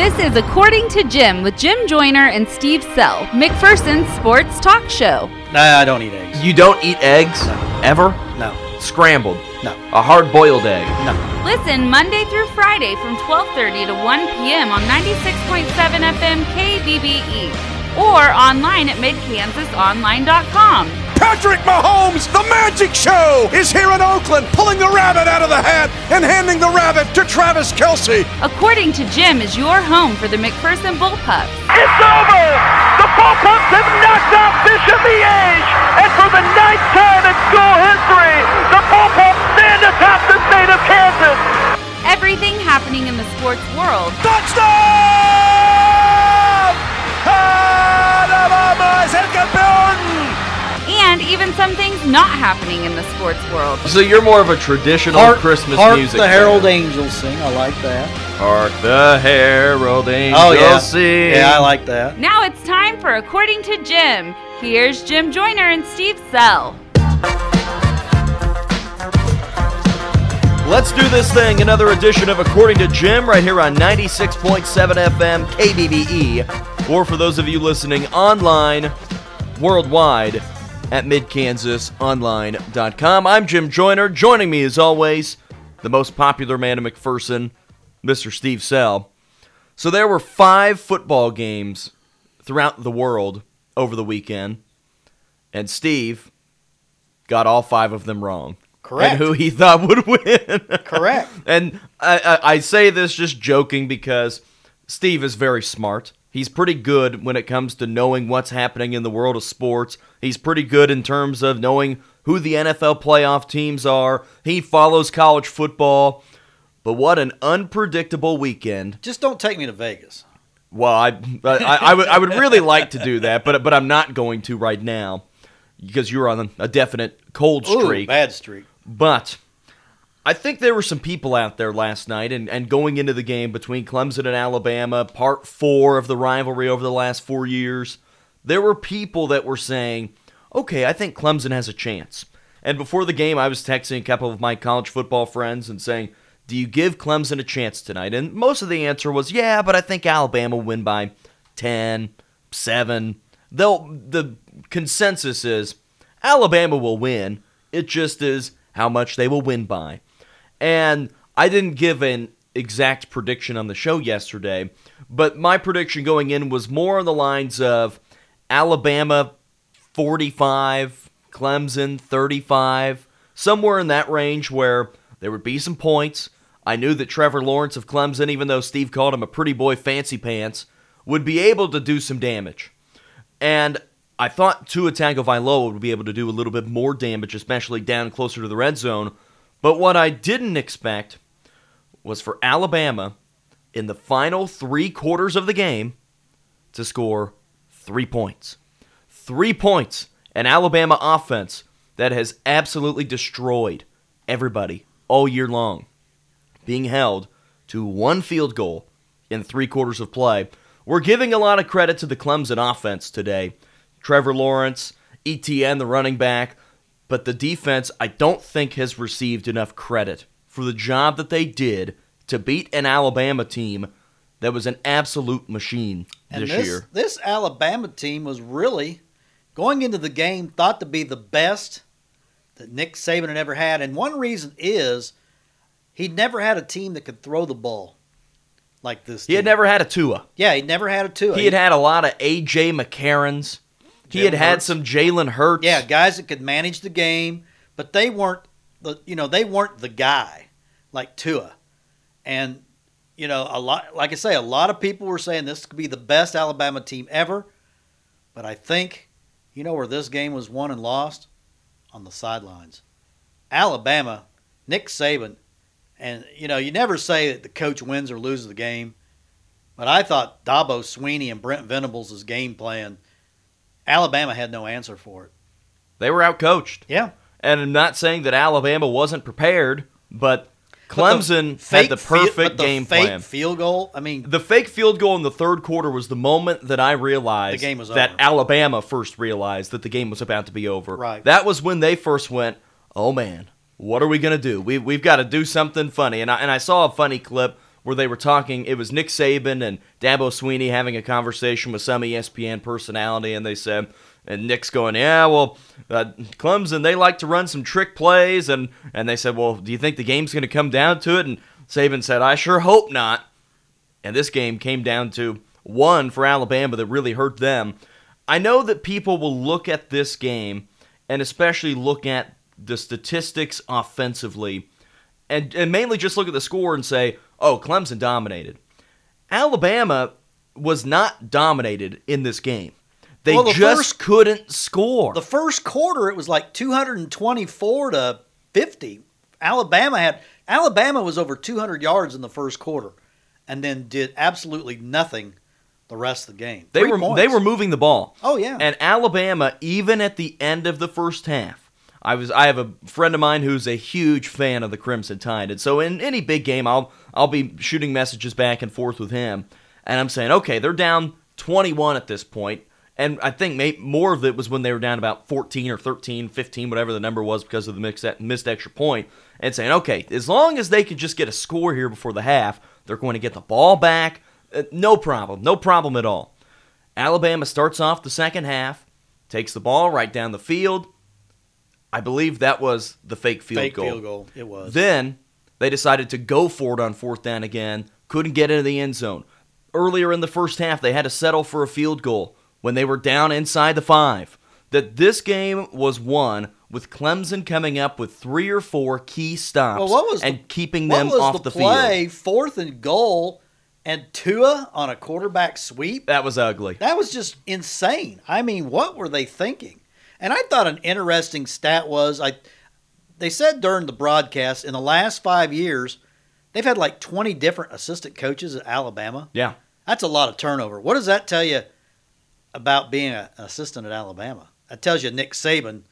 This is According to Jim with Jim Joyner and Steve Sell, McPherson's sports talk show. Nah, I don't eat eggs. You don't eat eggs? Ever? No, Scrambled? no, A hard boiled egg? no. Listen Monday through Friday from 12:30 to 1 p.m. on 96.7 FM KBBE or online at midkansasonline.com. Patrick Mahomes, the magic show, is here in Oakland, pulling the rabbit out of the hat and handing the rabbit to Travis Kelce. According to Jim is your home for the McPherson Bullpup. It's over! The Bullpups have knocked out Bishop Age! And for the ninth time in school history, the Bullpups stand atop the state of Kansas! Everything happening in the sports world Touchdown! Alabama is campeón! And even some things not happening in the sports world. So you're more of a traditional Hark, Christmas hark music. the Herald fan. Angels sing. I like that. Hark the Herald Angels Oh yeah, sing. yeah, I like that. Now it's time for According to Jim. Here's Jim Joyner and Steve Sell. Let's do this thing. Another edition of According to Jim right here on 96.7 FM KBBE. Or for those of you listening online, worldwide at midkansasonline.com. I'm Jim Joyner. Joining me as always, the most popular man in McPherson, Mr. Steve Sell. So there were five football games throughout the world over the weekend, and Steve got all five of them wrong. Correct. And who he thought would win. Correct. And I, I, I say this just joking because Steve is very smart. He's pretty good when it comes to knowing what's happening in the world of sports. He's pretty good in terms of knowing who the NFL playoff teams are. He follows college football. But what an unpredictable weekend. Just don't take me to Vegas. Well, I, I, I, would, I would really like to do that, but, but I'm not going to right now because you're on a definite cold Ooh, streak. bad streak. But I think there were some people out there last night and, and going into the game between Clemson and Alabama, part four of the rivalry over the last four years. There were people that were saying, okay, I think Clemson has a chance. And before the game, I was texting a couple of my college football friends and saying, do you give Clemson a chance tonight? And most of the answer was, yeah, but I think Alabama will win by 10, 7. They'll, the consensus is Alabama will win. It just is how much they will win by. And I didn't give an exact prediction on the show yesterday, but my prediction going in was more on the lines of Alabama 45, Clemson 35, somewhere in that range where there would be some points. I knew that Trevor Lawrence of Clemson, even though Steve called him a pretty boy fancy pants, would be able to do some damage. And I thought Tua Tagovailoa would be able to do a little bit more damage, especially down closer to the red zone. But what I didn't expect was for Alabama in the final three quarters of the game to score three points. Three points. An Alabama offense that has absolutely destroyed everybody all year long, being held to one field goal in three quarters of play. We're giving a lot of credit to the Clemson offense today. Trevor Lawrence, Etienne, the running back, but the defense, I don't think, has received enough credit for the job that they did to beat an Alabama team that was an absolute machine And this, this, year. this Alabama team was really going into the game thought to be the best that Nick Saban had ever had. And one reason is he'd never had a team that could throw the ball like this. He had never had a Tua. Yeah, he'd never had a two. He had had a lot of A.J. McCarrons. He had Jalen had Hurts. some Jalen Hurts. Yeah, guys that could manage the game, but they weren't the you know they weren't the guy like Tua, and you know a lot like I say a lot of people were saying this could be the best Alabama team ever, but I think you know where this game was won and lost on the sidelines. Alabama, Nick Saban, and you know you never say that the coach wins or loses the game, but I thought Dabo Swinney and Brent Venables' game plan, Alabama had no answer for it. They were outcoached. Yeah. And I'm not saying that Alabama wasn't prepared, but Clemson But had the perfect the game fake plan. Field goal. I mean, The fake field goal in the third quarter was the moment that I realized The game was that over. Alabama first realized that the game was about to be over. Right. That was when they first went, "Oh man, what are we gonna do? We we've got to do something funny." And I and I saw a funny clip where they were talking. It was Nick Saban and Dabo Swinney having a conversation with some ESPN personality, and they said, and Nick's going, yeah, well, uh, Clemson they like to run some trick plays, and and they said, well, do you think the game's going to come down to it? And Saban said, I sure hope not. And this game came down to one for Alabama that really hurt them. I know that people will look at this game and especially look at the statistics offensively and, and mainly just look at the score and say, oh, Clemson dominated. Alabama was not dominated in this game. They Well, the just first- couldn't score. The first quarter, it was like 224 to 50. Alabama had Alabama was over 200 yards in the first quarter, and then did absolutely nothing the rest of the game. They Three were points. they were moving the ball. Oh, yeah. And Alabama, even at the end of the first half, I was I have a friend of mine who's a huge fan of the Crimson Tide, and so in any big game, I'll I'll be shooting messages back and forth with him, and I'm saying, okay, they're down 21 at this point, and I think may, more of it was when they were down about 14 or 13, 15, whatever the number was because of the mixed, missed extra point, and saying, okay, as long as they could just get a score here before the half, they're going to get the ball back, uh, no problem, no problem at all. Alabama starts off the second half, takes the ball right down the field. I believe that was the fake field fake goal. field goal. It was. Then they decided to go for it on fourth down again. Couldn't get into the end zone. Earlier in the first half, they had to settle for a field goal when they were down inside the five. That this game was won with Clemson coming up with three or four key stops well, and the, keeping what them was off the, the, play? field. Fourth and goal, and Tua on a quarterback sweep. That was ugly. That was just insane. I mean, what were they thinking? And I thought an interesting stat was I they said during the broadcast in the last 5 years they've had like 20 different assistant coaches at Alabama. Yeah. That's a lot of turnover. What does that tell you about being a, an assistant at Alabama? That tells you Nick Saban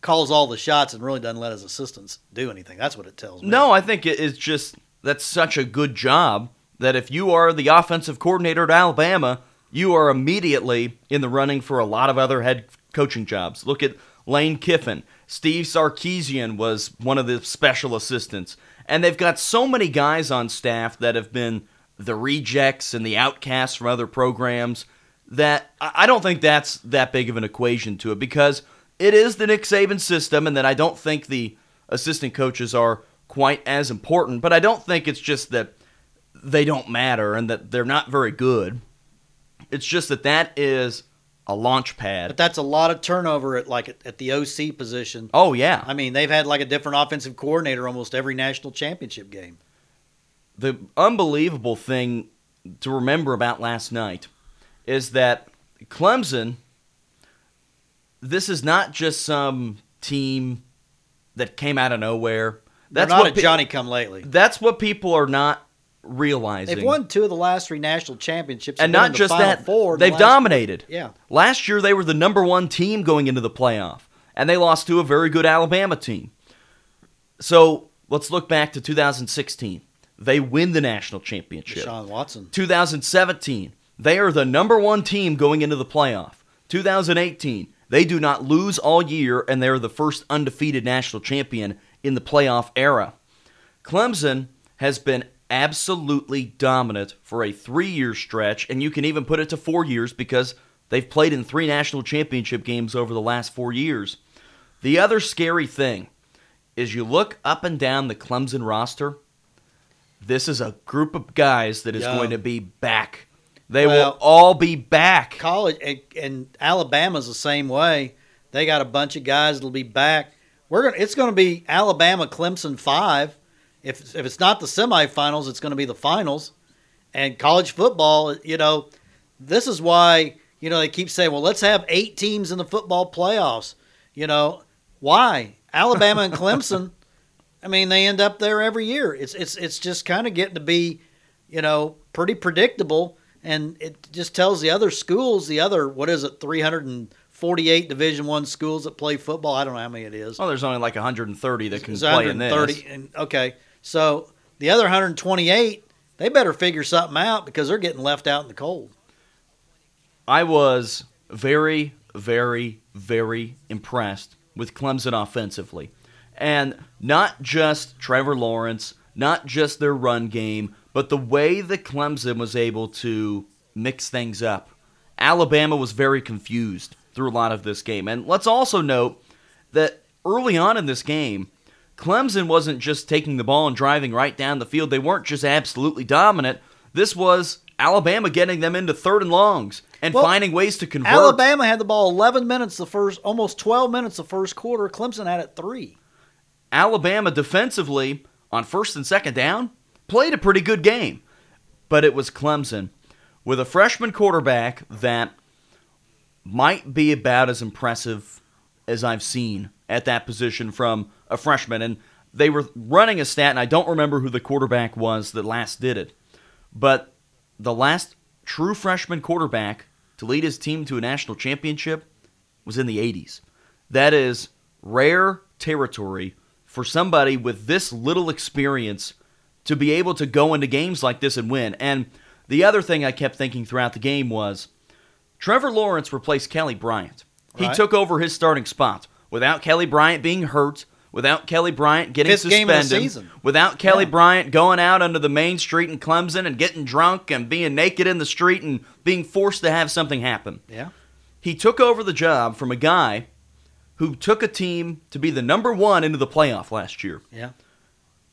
calls all the shots and really doesn't let his assistants do anything. That's what it tells me. No, I think it is just that's such a good job that if you are the offensive coordinator at Alabama, you are immediately in the running for a lot of other head coaching jobs. Look at Lane Kiffin. Steve Sarkisian was one of the special assistants. And they've got so many guys on staff that have been the rejects and the outcasts from other programs that I don't think that's that big of an equation to it because it is the Nick Saban system, and that I don't think the assistant coaches are quite as important. But I don't think it's just that they don't matter and that they're not very good. It's just that that is a launch pad. But that's a lot of turnover at like at, the OC position. Oh yeah, I mean, they've had like a different offensive coordinator almost every national championship game. the unbelievable thing to remember about last night is that Clemson, this is not just some team that came out of nowhere. That's not what a pe- Johnny come lately. That's what people are not realizing. They've won two of the last three national championships, and not just that, Four they've last- dominated. Yeah, Last year, they were the number one team going into the playoff, and they lost to a very good Alabama team. So let's look back to 2016. They win the national championship. Deshaun Watson. 2017, they are the number one team going into the playoff. 2018, they do not lose all year, and they're the first undefeated national champion in the playoff era. Clemson has been absolutely dominant for a three year stretch, and you can even put it to four years because they've played in three national championship games over the last four years. The other scary thing is you look up and down the Clemson roster, this is a group of guys that is Yeah. going to be back. They Well- will all be back. College and, and Alabama's the same way. They got a bunch of guys that'll be back. We're gonna. It's going to be Alabama Clemson five. If if it's not the semifinals, it's going to be the finals. And college football, you know, this is why you know they keep saying, well, let's have eight teams in the football playoffs. You know, why Alabama and Clemson? I mean, they end up there every year. It's it's it's just kind of getting to be, you know, pretty predictable, and it just tells the other schools, the other what is it, three hundred and forty-eight Division One schools that play football. I don't know how many it is. Well, there's only like 130 that can play in this. 130. And, okay, so the other 128, they better figure something out because they're getting left out in the cold. I was very, very, very impressed with Clemson offensively. And not just Trevor Lawrence, not just their run game, but the way that Clemson was able to mix things up, Alabama was very confused through a lot of this game. And let's also note that early on in this game, Clemson wasn't just taking the ball and driving right down the field. They weren't just absolutely dominant. This was Alabama getting them into third and longs and Well, finding ways to convert. Alabama had the ball 11 minutes the first, almost 12 minutes the first quarter. Clemson had it three. Alabama defensively on first and second down played a pretty good game, but it was Clemson with a freshman quarterback that might be about as impressive as I've seen at that position from a freshman. And they were running a stat, and I don't remember who the quarterback was that last did it, but the last true freshman quarterback to lead his team to a national championship was in the 80s. That is rare territory for somebody with this little experience to be able to go into games like this and win. And the other thing I kept thinking throughout the game was Trevor Lawrence replaced Kelly Bryant. He Right. took over his starting spot without Kelly Bryant being hurt, without Kelly Bryant getting Fifth game of the suspended, without Kelly Yeah. Bryant going out under the main street in Clemson and getting drunk and being naked in the street and being forced to have something happen. Yeah. He took over the job from a guy who took a team to be the number one into the playoff last year. Yeah.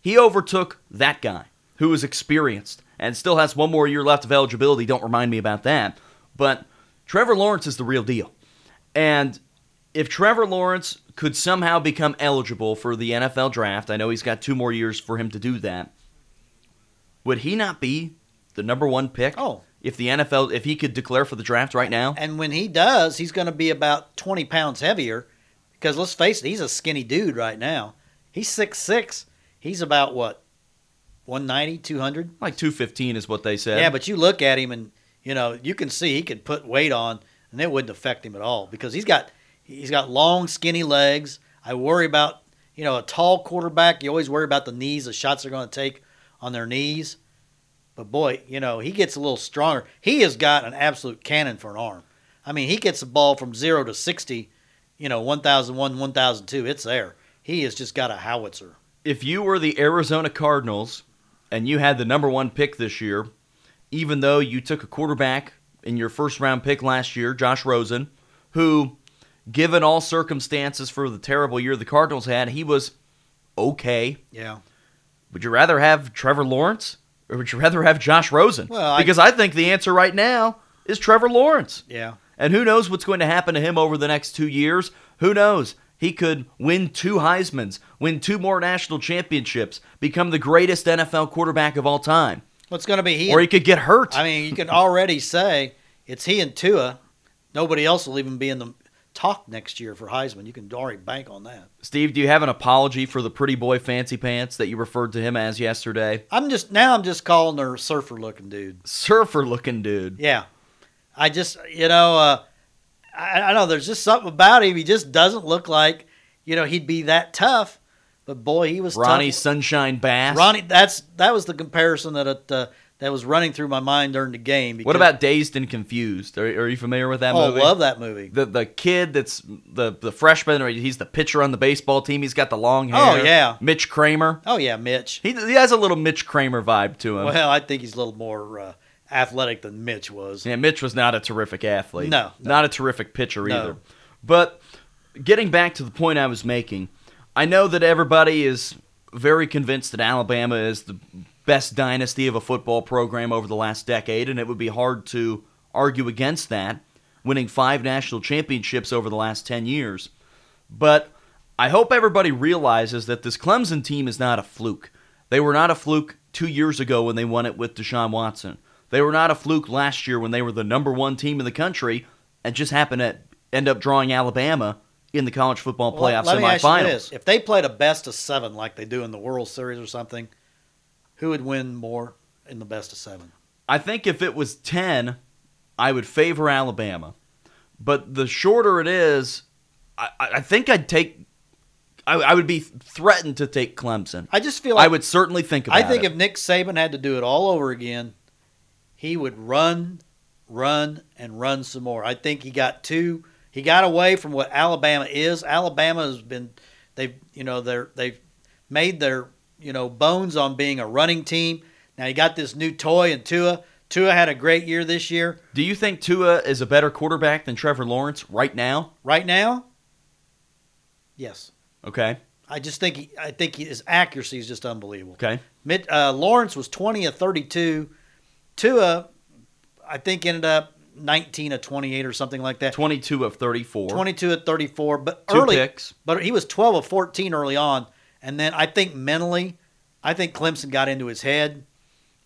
He overtook that guy who was experienced and still has one more year left of eligibility. Don't remind me about that. But Trevor Lawrence is the real deal. And if Trevor Lawrence could somehow become eligible for the NFL draft, I know he's got two more years for him to do that. Would he not be the number one pick? Oh. If the NFL, if he could declare for the draft right now? And when he does, he's going to be about 20 pounds heavier because let's face it, he's a skinny dude right now. He's 6'6. He's about what? 190, 200? Like 215 is what they said. Yeah, but you look at him and you know, you can see he could put weight on and it wouldn't affect him at all because he's got he's got long skinny legs. I worry about, you know, a tall quarterback, you always worry about the knees, the shots they're going to take on their knees. But boy, you know, he gets a little stronger. He has got an absolute cannon for an arm. I mean, he gets the ball from 0 to 60, you know, 1001, 1002, it's there. He has just got a howitzer. if you were the Arizona Cardinals and you had the number one pick this year, even though you took a quarterback in your first round pick last year, Josh Rosen, who, given all circumstances for the terrible year the Cardinals had, he was okay. Yeah. Would you rather have Trevor Lawrence or would you rather have Josh Rosen? Well, because I think the answer right now is Trevor Lawrence. Yeah. And who knows what's going to happen to him over the next two years? Who knows? He could win two Heisman's, win two more national championships, become the greatest NFL quarterback of all time. What's going to be he Or he could get hurt. I mean, you can already say it's he and Tua. Nobody else will even be in the talk next year for Heisman. You can already bank on that. Steve, do you have an apology for the pretty boy fancy pants that you referred to him as yesterday? I'm just now. I'm just calling her surfer looking dude. Surfer looking dude. Yeah, I just you know uh, I, I know there's just something about him. He just doesn't look like you know he'd be that tough. But boy, he was Ronnie tough. Sunshine Bass. Ronnie. That's that was the comparison that it, uh, that was running through my mind during the game. What about Dazed and Confused? Are, are you familiar with that Oh, movie? love that movie. the the kid that's the the freshman or he's the pitcher on the baseball team. He's got the long hair. Oh, yeah. Mitch Kramer. Oh yeah, Mitch. He, he has a little Mitch Kramer vibe to him. Well, I think he's a little more uh, athletic than Mitch was. Yeah, Mitch was not a terrific athlete. No, no. Not a terrific pitcher No. either. But getting back to the point I was making, I know that everybody is very convinced that Alabama is the best dynasty of a football program over the last decade, and it would be hard to argue against that, winning five national championships over the last 10 years. But I hope everybody realizes that this Clemson team is not a fluke. They were not a fluke two years ago when they won it with Deshaun Watson. They were not a fluke last year when they were the number one team in the country and just happened to end up drawing Alabama in the college football Well, playoff let me ask you semifinals. this: If they played a best of seven like they do in the World Series or something, who would win more in the best of seven? I think if it was 10, I would favor Alabama. But the shorter it is, I, I think I'd take. I, I would be threatened to take Clemson. I just feel like I would certainly think about I think it. if Nick Saban had to do it all over again, he would run, run, and run some more. I think he got too. He got away from what Alabama is. Alabama has been, they've you know they're they've made their you know bones on being a running team. Now you got this new toy and Tua. Tua had a great year this year. Do you think Tua is a better quarterback than Trevor Lawrence right now? Right now, yes. Okay. I just think he, I think his accuracy is just unbelievable. Okay. Mitt, uh, Lawrence was 20 of 32. Tua, I think, ended up 19 of 28 or something like that. 22 of 34. 22 at 34, but Two early, picks. but he was 12 of 14 early on, and then I think mentally, I think Clemson got into his head,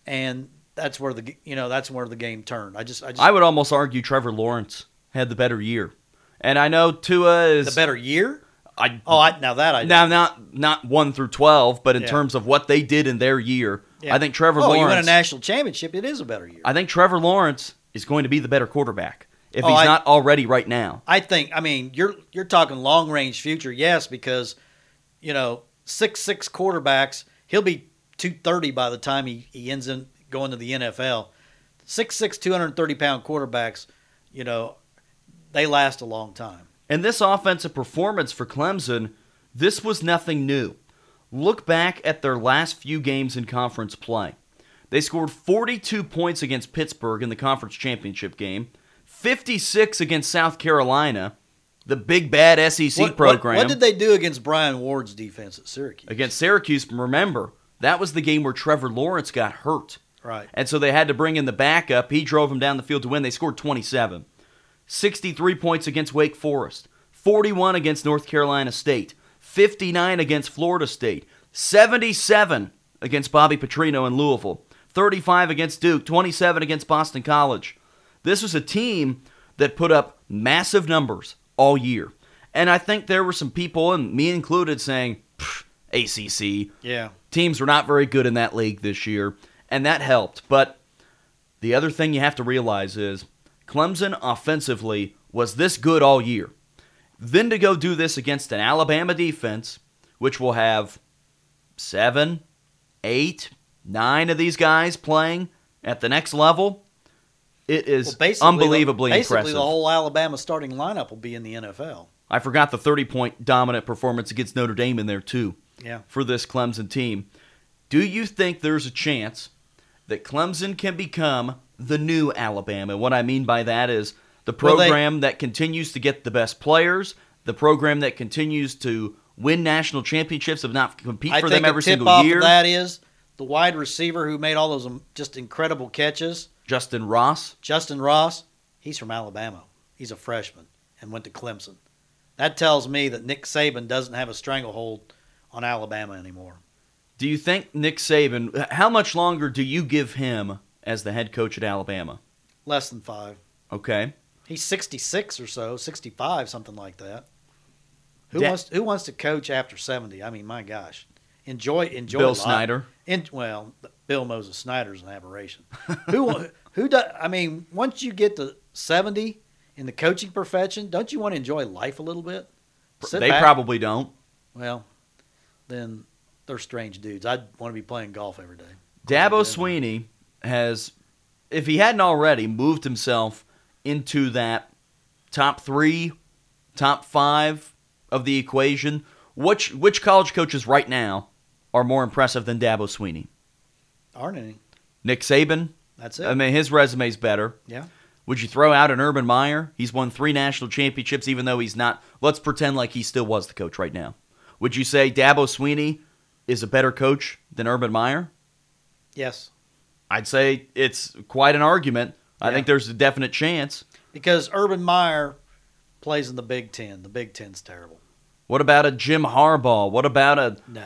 and that's where the you know that's where the game turned. I just I just I would almost argue Trevor Lawrence had the better year. And I know Tua is the better year. I Oh, I, now that I now not not 1 through 12, but in Yeah. terms of what they did in their year, Yeah. I think Trevor oh, Lawrence you win a national championship. It is a better year. I think Trevor Lawrence is going to be the better quarterback if Oh, he's I- not already right now. I think. I mean, you're you're talking long range future, yes, because you know six six quarterbacks. He'll be two thirty by the time he, he ends in going to the NFL. Six six, two hundred thirty pound quarterbacks. You know, they last a long time. And this offensive performance for Clemson, this was nothing new. Look back at their last few games in conference play. They scored 42 points against Pittsburgh in the conference championship game, 56 against South Carolina, the big bad SEC What, what- program. What, did they do against Brian Ward's defense at Syracuse? against Syracuse, remember, that was the game where Trevor Lawrence got hurt. Right. And so they had to bring in the backup. He drove them down the field to win. They scored 27. 63 points against Wake Forest, 41 against North Carolina State, 59 against Florida State, 77 against Bobby Petrino in Louisville, 35 against Duke, 27 against Boston College. This was a team that put up massive numbers all year. And I think there were some people, and me included, saying, ACC, Yeah. teams were not very good in that league this year, and that helped. But the other thing you have to realize is Clemson offensively was this good all year. Then to go do this against an Alabama defense, which will have seven, eight, nine of these guys playing at the next level, it is Well, basically, unbelievably the, basically impressive. the whole Alabama starting lineup will be in the NFL. I forgot the 30 point dominant performance against Notre Dame in there, too. Yeah. for this Clemson team. Do you think there's a chance that Clemson can become the new Alabama? What I mean by that is the Well, they- program that continues to get the best players, the program that continues to win national championships, if not compete I for them every the tip single off year. that is the wide receiver who made all those um, just incredible catches, Justin Ross. Justin Ross. He's from Alabama. He's a freshman and went to Clemson. That tells me that Nick Saban doesn't have a stranglehold on Alabama anymore. Do you think Nick Saban, how much longer do you give him as the head coach at Alabama? Less than five. Okay. He's 66 or so, 65, something like that. Who Da- wants Who wants to coach after 70? I mean, my gosh, enjoy enjoy. Bill life. Snyder. In, well, Bill Moses Snyder's an aberration. who who does? I mean, once you get to 70 in the coaching profession, don't you want to enjoy life a little bit? Sit they back- probably don't. Well, then they're strange dudes. I'd want to be playing golf every day. Dabo Swinney has, if he hadn't already, moved himself into that top three, top five of the equation. Which which college coaches right now are more impressive than Dabo Swinney? Aren't any? Nick Saban. That's it. I mean, his resume's better. yeah. Would you throw out an Urban Meyer? He's won three national championships, even though he's not. Let's pretend like he still was the coach right now. Would you say Dabo Swinney is a better coach than Urban Meyer? Yes. I'd say it's quite an argument. I think there's a definite chance. Because Urban Meyer plays in the Big Ten. The Big Ten's terrible. What about a Jim Harbaugh? What about a No.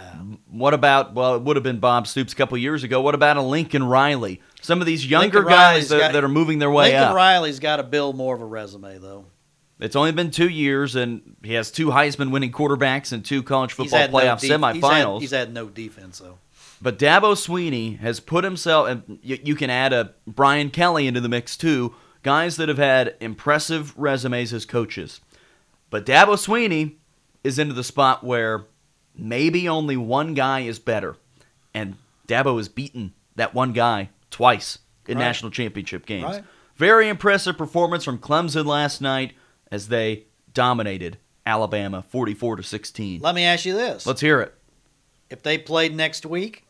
what about well, it would have been Bob Stoops a couple years ago. What about a Lincoln Riley? Some of these younger Lincoln guys that, got- that are moving their way Lincoln up. Riley's got to build more of a resume, though. It's only been two years, and he has two Heisman winning quarterbacks and two college football had no playoff def- He's had, semifinals. he's had no defense, though. But Dabo Swinney has put himself, and you, you can add a Brian Kelly into the mix too. Guys that have had impressive resumes as coaches. But Dabo Swinney is into the spot where maybe only one guy is better, and Dabo has beaten that one guy twice in Right. national championship games. Right. Very impressive performance from Clemson last night as they dominated Alabama 44 to 16. Let me ask you this: Let's hear it. If they played next week,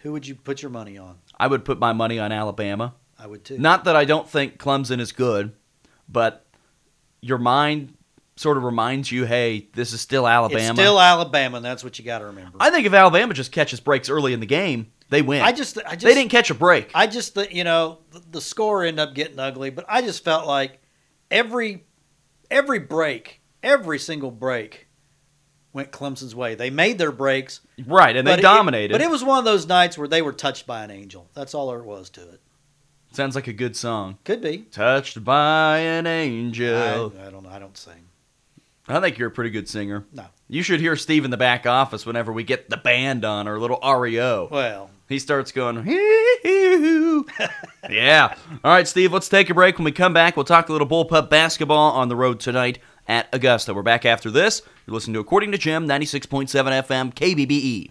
Who would you put your money on? I would put my money on Alabama. I would too. Not that I don't think Clemson is good, but your mind sort of reminds you, hey, this is still Alabama. It's still Alabama, and that's what you got to remember. I think if Alabama just catches breaks early in the game, they win. I just, I just, they didn't catch a break. I just, th- you know, the, the score ended up getting ugly, but I just felt like every, every break, every single break, went Clemson's way. They made their breaks, right, and they but it- dominated. but it was one of those nights where they were touched by an angel. That's all there was to it. Sounds like a good song. Could be. Touched by an angel. I, I don't. I don't sing. I think you're a pretty good singer. No. You should hear Steve in the back office whenever we get the band on or a little REO. Well, He starts going, yeah. All right, Steve, let's take a break. When we come back, we'll talk a little bullpup basketball on the road tonight at Augusta. We're back after this. You're listening to According to Jim, 96.7 FM, KBBE.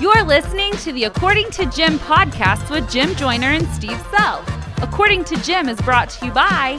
You're listening to the According to Jim podcast with Jim Joyner and Steve Sell. According to Jim is brought to you by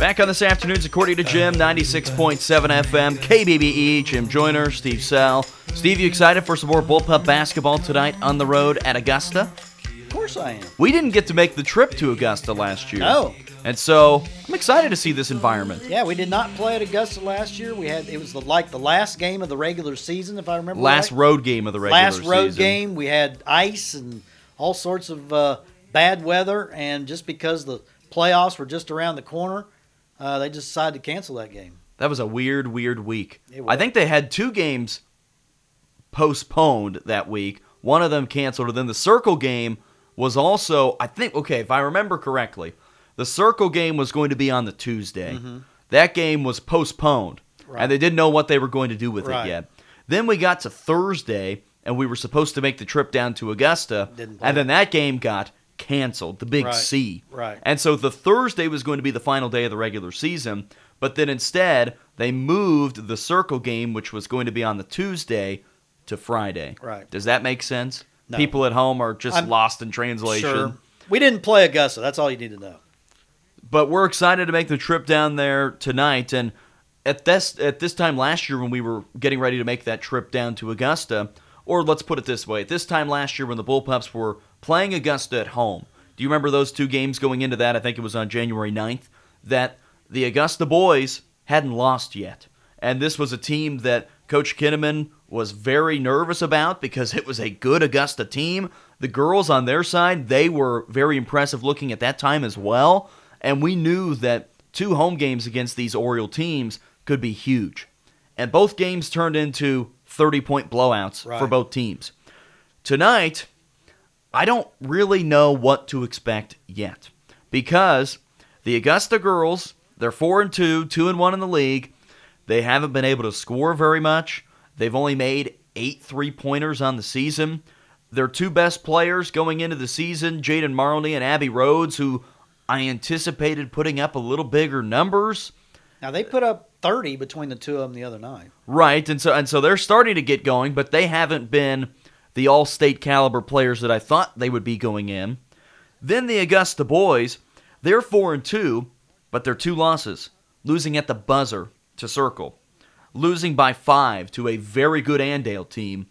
Back on this afternoon's According to Jim, 96.7 FM, KBBE, Jim Joyner, Steve Sell. Steve, you excited for some more bullpup basketball tonight on the road at Augusta? of course I am. We didn't get to make the trip to Augusta last year. No. And so I'm excited to see this environment. Yeah, we did not play at Augusta last year. We had it was the, like the last game of the regular season, if I remember. Last right. road game of the regular season. last road game. We had ice and all sorts of uh, bad weather, and just because the playoffs were just around the corner, uh, they just decided to cancel that game. That was a weird, weird week. It I think they had two games postponed that week. One of them canceled, and then the Circle game was also, I think, okay, if I remember correctly, the Circle game was going to be on the Tuesday. That game was postponed, Mm-hmm. Right. and they didn't know what they were going to do with Right. it yet. Then we got to Thursday, and we were supposed to make the trip down to Augusta, Didn't and then that game got canceled, the Big Right. C. Right. And so the Thursday was going to be the final day of the regular season, but then instead they moved the circle game, which was going to be on the Tuesday, to Friday. Right. Does that make sense? No. People at home are just I'm- lost in translation. Sure. We didn't play Augusta. That's all you need to know. But we're excited to make the trip down there tonight. And at this at this time last year when we were getting ready to make that trip down to Augusta, or let's put it this way, at this time last year when the Bullpups were playing Augusta at home, do you remember those two games going into that? I think it was on January 9th, that the Augusta boys hadn't lost yet. And this was a team that Coach Kinnaman was very nervous about because it was a good Augusta team. The girls on their side, they were very impressive looking at that time as well. And we knew that two home games against these Oriole teams could be huge. And both games turned into 30 point blowouts for both teams. Tonight, I don't really know what to expect yet because the Augusta girls, they're 4 and 2, 2 and 1 in the league. They haven't been able to score very much. They've only made 8 three-pointers on the season. Their two best players going into the season, Jaden Marley and Abby Rhodes, who I anticipated putting up a little bigger numbers. Now they put up 30 between the two of them the other night. Right, and so and so they're starting to get going, but they haven't been the all-state caliber players that I thought they would be going in. Then the Augusta boys, they're four and two, but they're two losses, losing at the buzzer to Circle, losing by five to a very good Andale team.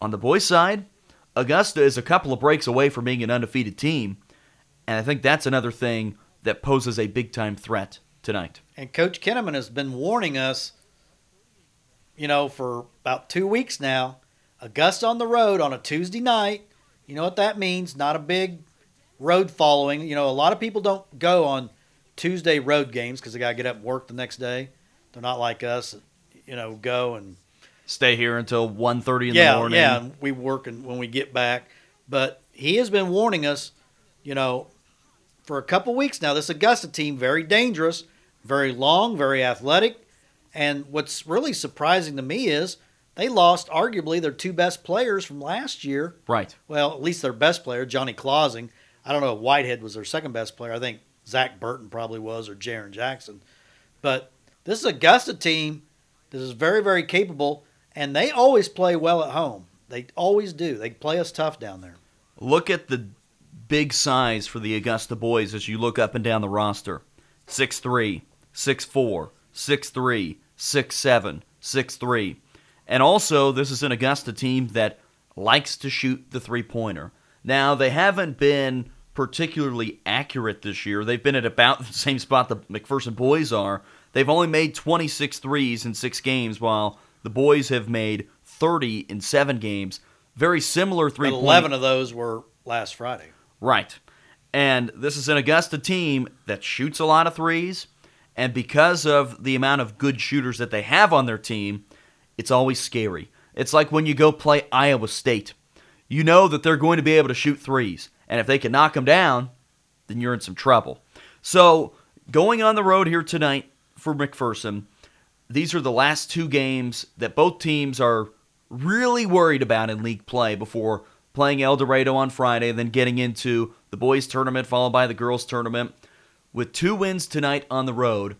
On the boys' side, Augusta is a couple of breaks away from being an undefeated team, and I think that's another thing that poses a big-time threat tonight. And Coach Kinnaman has been warning us, you know, for about two weeks now. Augusta on the road on a Tuesday night. You know what that means? Not a big road following. You know, a lot of people don't go on Tuesday road games because they got to get up and work the next day. They're not like us, you know, go and Stay here until 1.30 in yeah, the morning. yeah. and We work and when we get back, but he has been warning us, you know, for a couple weeks now. This Augusta team very dangerous, very long, very athletic, and what's really surprising to me is they lost arguably their two best players from last year. Right. Well, at least their best player, Johnny Clausing. I don't know if Whitehead was their second best player. I think Zach Burton probably was, or Jaron Jackson. But this is Augusta team that is very, very capable, and they always play well at home. They always do. They play us tough down there. Look at the big size for the Augusta boys as you look up and down the roster 6'3, 6'4, 6'3, 6'7, 6'3. And also, this is an Augusta team that likes to shoot the three pointer. Now, they haven't been particularly accurate this year. They've been at about the same spot the McPherson boys are. They've only made 26 threes in six games, while the boys have made 30 in seven games. Very similar three But point 11 of those were last Friday. Right. And this is an Augusta team that shoots a lot of threes. And because of the amount of good shooters that they have on their team, it's always scary. It's like when you go play Iowa State. You know that they're going to be able to shoot threes. And if they can knock them down, then you're in some trouble. So, going on the road here tonight for McPherson, these are the last two games that both teams are really worried about in league play before playing El Dorado on Friday, then getting into the boys' tournament, followed by the girls' tournament. With two wins tonight on the road,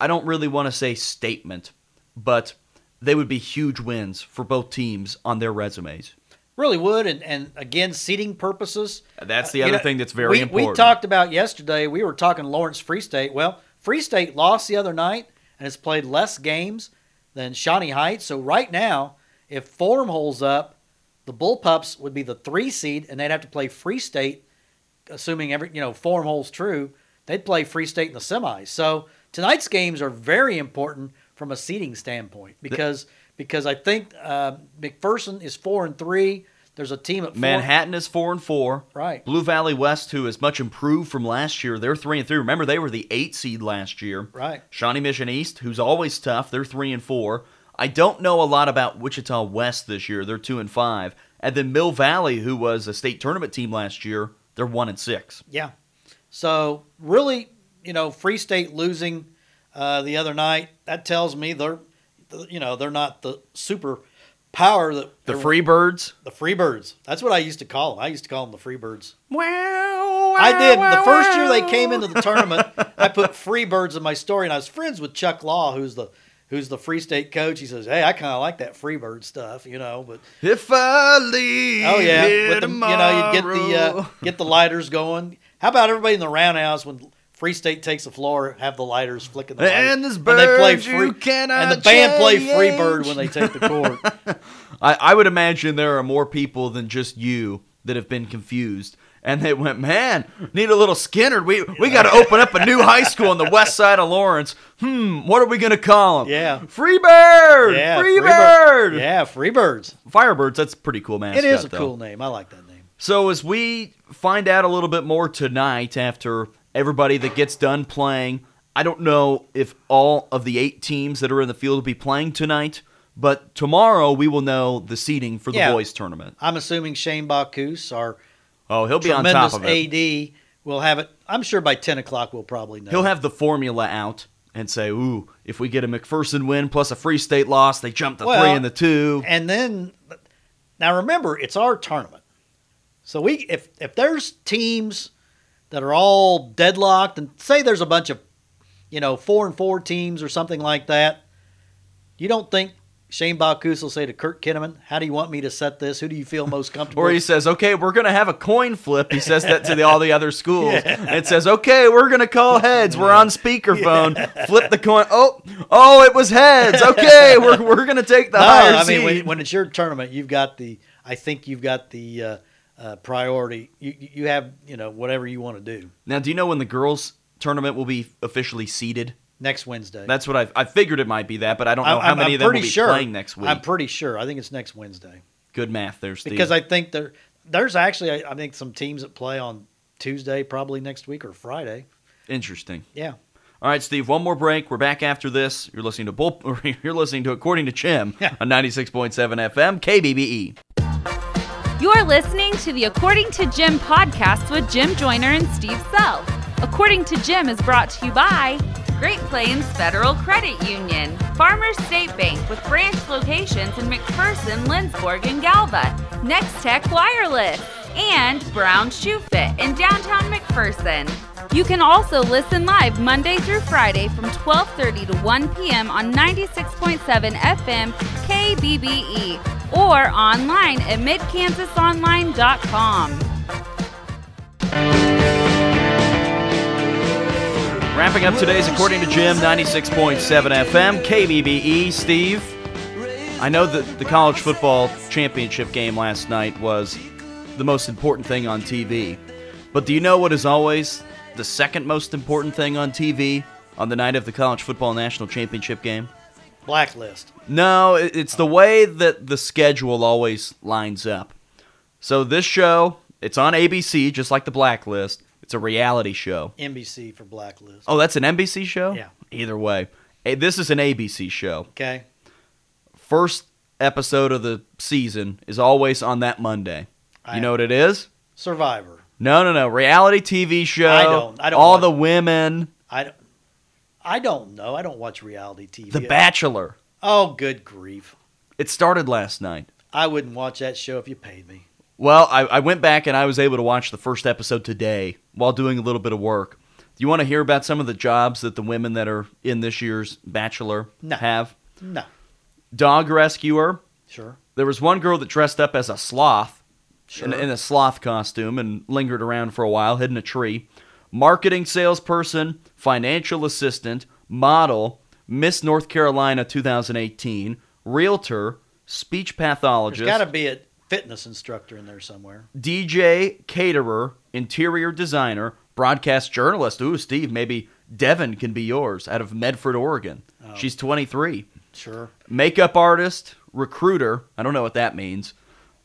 I don't really want to say statement, but they would be huge wins for both teams on their resumes. Really would, and, and again, seating purposes. That's the Uh, you other know, thing that's very we, important. We talked about yesterday. We were talking Lawrence Free State. Well, Free State lost the other night and has played less games than Shawnee Heights. So right now, if Form holds up, the Bullpups would be the three seed, and they'd have to play Free State, assuming every you know Form holds true. They'd play Free State in the semis. So tonight's games are very important from a seeding standpoint because because I think uh, McPherson is four and three. There's a team at four, Manhattan is four and four. Right. Blue Valley West, who is much improved from last year, they're three and three. Remember, they were the eight seed last year. Right. Shawnee Mission East, who's always tough, they're three and four. I don't know a lot about Wichita West this year. They're two and five. And then Mill Valley, who was a state tournament team last year, they're one and six. Yeah. So really, you know, Free State losing uh, the other night that tells me they're, you know, they're not the super power that The Freebirds. the Freebirds. That's what I used to call them. I used to call them the Freebirds. Wow. I did. The first year they came into the tournament, I put Freebirds in my story, and I was friends with Chuck Law, who's the who's the Free State coach. He says, "Hey, I kind of like that Freebird stuff, you know." But If I leave oh yeah, with the, you know, you get the uh, get the lighters going. How about everybody in the roundhouse when Free State takes the floor, have the lighters flicking the And this they play free, you cannot and the band play Free Bird when they take the court. I, I would imagine there are more people than just you that have been confused. And they went, man, need a little Skynyrd. We we got to open up a new high school on the west side of Lawrence. Hmm, what are we gonna call them? Yeah. Freebird. yeah, Freebird. Yeah, Freebirds. Firebirds. That's a pretty cool mascot. It is a though. cool name. I like that name. So as we find out a little bit more tonight after everybody that gets done playing, I don't know if all of the eight teams that are in the field will be playing tonight, but tomorrow we will know the seeding for the Yeah. boys tournament. I'm assuming Shane Bacchus, our Oh, he'll be on top of it. AD, will have it. I'm sure by 10 o'clock we'll probably know. He'll have the formula out and say, "Ooh, if we get a McPherson win plus a Free State loss, they jump the Well, three and the two. and then now remember it's our tournament so we if if there's teams that are all deadlocked and say there's a bunch of you know four and four teams or something like that you don't think Shane Bacchus will say to Kurt Kinnaman, "How do you want me to set this? Who do you feel most comfortable?" Or he says, "Okay, we're gonna have a coin flip." He says that to the, all the other schools. And it says, "Okay, we're gonna call heads. We're on speakerphone. Flip the coin. Oh, oh, it was heads. Okay, we're, we're gonna take the no, higher I seed." mean when, when it's your tournament, you've got the. I think you've got the uh, uh, priority. You you have you know whatever you want to do now, do you know when the girls' tournament will be officially seeded? next Wednesday. That's what I I figured it might be that, but I don't know I'm- how I'm- many I'm of them will be sure. playing next week. I'm pretty sure. I think it's next Wednesday Good math there, Steve. because I think there there's actually I, I think some teams that play on Tuesday probably next week or Friday. Interesting. Yeah. All right, Steve. One more break. We're back after this. You're listening to Bull. or You're listening to According to Chim on 96.7 FM KBBE. You're listening to the According to Jim podcast with Jim Joyner and Steve Sell. According to Jim is brought to you by Great Plains Federal Credit Union, Farmers State Bank with branch locations in McPherson, Lindsborg, and Galva, Next Tech Wireless, and Brown Shoe Fit in downtown McPherson. You can also listen live Monday through Friday from 12:30 to 1 p.m. on 96.7 FM KBBE or online at midkansasonline.com. Wrapping up today's According to Jim, 96.7 FM, KBBE. Steve, I know that the college football championship game last night was the most important thing on TV. But do you know what is always the second most important thing on TV on the night of the college football national championship game? Blacklist. No, it's the way that the schedule always lines up. So this show, it's on ABC, just like the Blacklist. It's a reality show. NBC for Blacklist. Oh, that's an NBC show? Yeah. Either way. This is an ABC show. Okay. First episode of the season is always on that Monday. I- You know what it is? Survivor. No, no, no. Reality TV show. I don't- I don't All the women. I don't. I don't know. I don't watch reality TV. The Bachelor. Oh, good grief! It started last night. I wouldn't watch that show if you paid me. Well, I, I went back and I was able to watch the first episode today while doing a little bit of work. Do you want to hear about some of the jobs that the women that are in this year's Bachelor No. have? No. Dog rescuer. Sure. There was one girl that dressed up as a sloth Sure. in, in a sloth costume and lingered around for a while, hid in a tree. Marketing salesperson, financial assistant, model, Miss North Carolina 2018, realtor, speech There's pathologist, got to be a fitness instructor in there somewhere. DJ, caterer, interior designer, broadcast journalist. Ooh, Steve, maybe Devin can be yours out of Medford, Oregon. Oh. She's 23. Sure. Makeup artist, recruiter. I don't know what that means.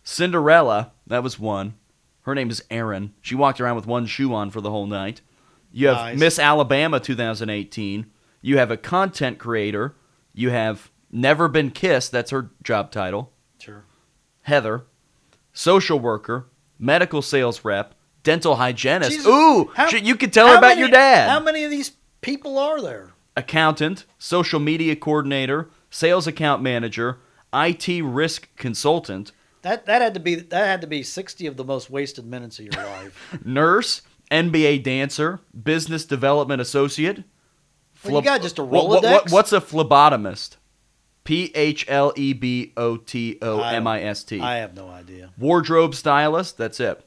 Cinderella. That was one. Her name is Erin. She walked around with one shoe on for the whole night. You have Nice. Miss Alabama 2018. You have a content creator. You have Never Been Kissed. That's her job title. Sure. Heather, social worker, medical sales rep, dental hygienist. Jesus. Ooh, How- you could tell her about many- your dad. How many of these people are there? Accountant, social media coordinator, sales account manager, IT risk consultant, That that had to be that had to be sixty of the most wasted minutes of your life. nurse, NBA dancer, business development associate. Well, you got just a What- what- Rolodex? what- what's a phlebotomist? P H L E B O T O M I S T. I have no idea. Wardrobe stylist. That's it.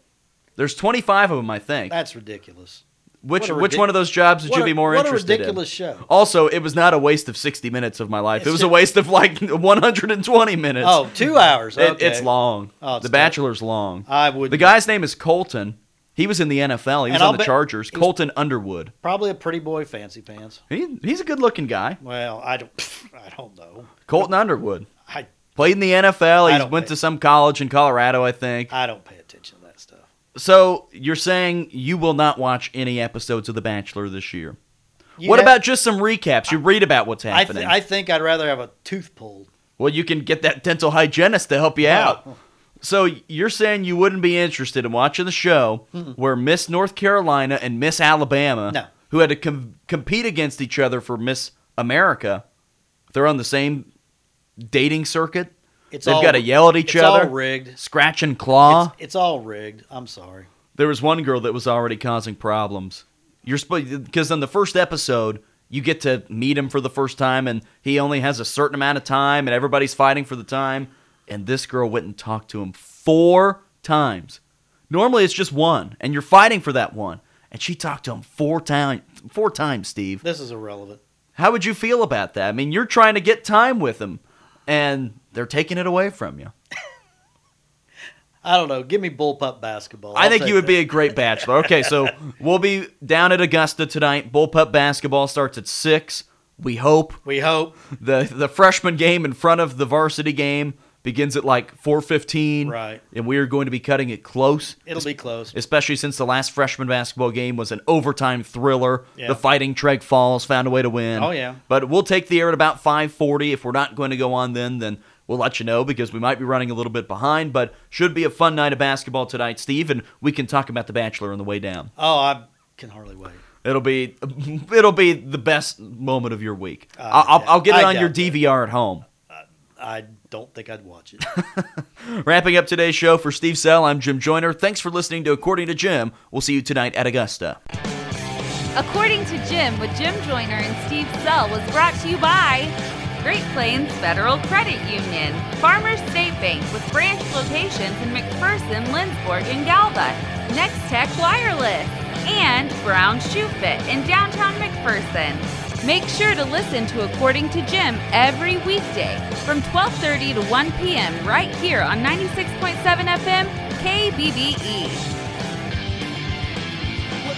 There's 25 of them, I think. That's ridiculous. Which which one of those jobs would What you be more what interested a in? ridiculous show. Also, it was not a waste of 60 minutes of my life. It's it was a waste of like 120 minutes. Oh, two hours. It- Okay. it's long. Oh, it's the tough. Bachelor's long. I would. The guy's name is Colton. He was in the NFL. He was on the Chargers. Colton Underwood. probably a pretty boy, fancy pants. He, he's a good-looking guy. Well, I don't. I don't know. Colton Underwood I played in the NFL. He went pay- to some college in Colorado, I think. I don't pay attention to that stuff. So you're saying you will not watch any episodes of The Bachelor this year? You what have- about just some recaps? You read about what's I, happening. th- I think I'd rather have a tooth pulled. Well, you can get that dental hygienist to help you oh. out. So you're saying you wouldn't be interested in watching the show where Miss North Carolina and Miss Alabama, No. who had to com- compete against each other for Miss America, they're on the same dating circuit? It's They've all, got to yell at each it's other, all rigged. scratch and claw. It's, it's all rigged. I'm sorry. There was one girl that was already causing problems. You're supposed because on the first episode you get to meet him for the first time, and he only has a certain amount of time, and everybody's fighting for the time. And this girl went and talked to him four times. Normally it's just one, and you're fighting for that one. And she talked to him four times. Four times, Steve. This is irrelevant. How would you feel about that? I mean, you're trying to get time with him, and they're taking it away from you. I don't know. Give me bullpup basketball. I I'll think you would that. be a great bachelor. Okay, so we'll be down at Augusta tonight. Bullpup basketball starts at six. We hope We hope. the the freshman game in front of the varsity game begins at like four fifteen. Right. and we are going to be cutting it close. It'll be close. Especially since the last freshman basketball game was an overtime thriller. Yeah. The Fighting Treg Falls found a way to win. Oh, yeah. But we'll take the air at about 5:40. If we're not going to go on then, then we'll let you know because we might be running a little bit behind. But should be a fun night of basketball tonight, Steve, and we can talk about The Bachelor on the way down. Oh, I can hardly wait. It'll be it'll be the best moment of your week. I I'll, I'll, I'll get it I on your. DVR at home. I don't think I'd watch it. Wrapping up today's show for Steve Sell, I'm Jim Joyner. Thanks for listening to According to Jim. We'll see you tonight at Augusta. According to Jim with Jim Joyner and Steve Sell was brought to you by Great Plains Federal Credit Union, Farmers State Bank with branch locations in McPherson, Lindsborg, and Galva, Next Tech Wireless, and Brown Shoe Fit in downtown McPherson. Make sure to listen to According to Jim every weekday from 12:30 to 1 p.m. right here on 96.7 FM KBBE. Well,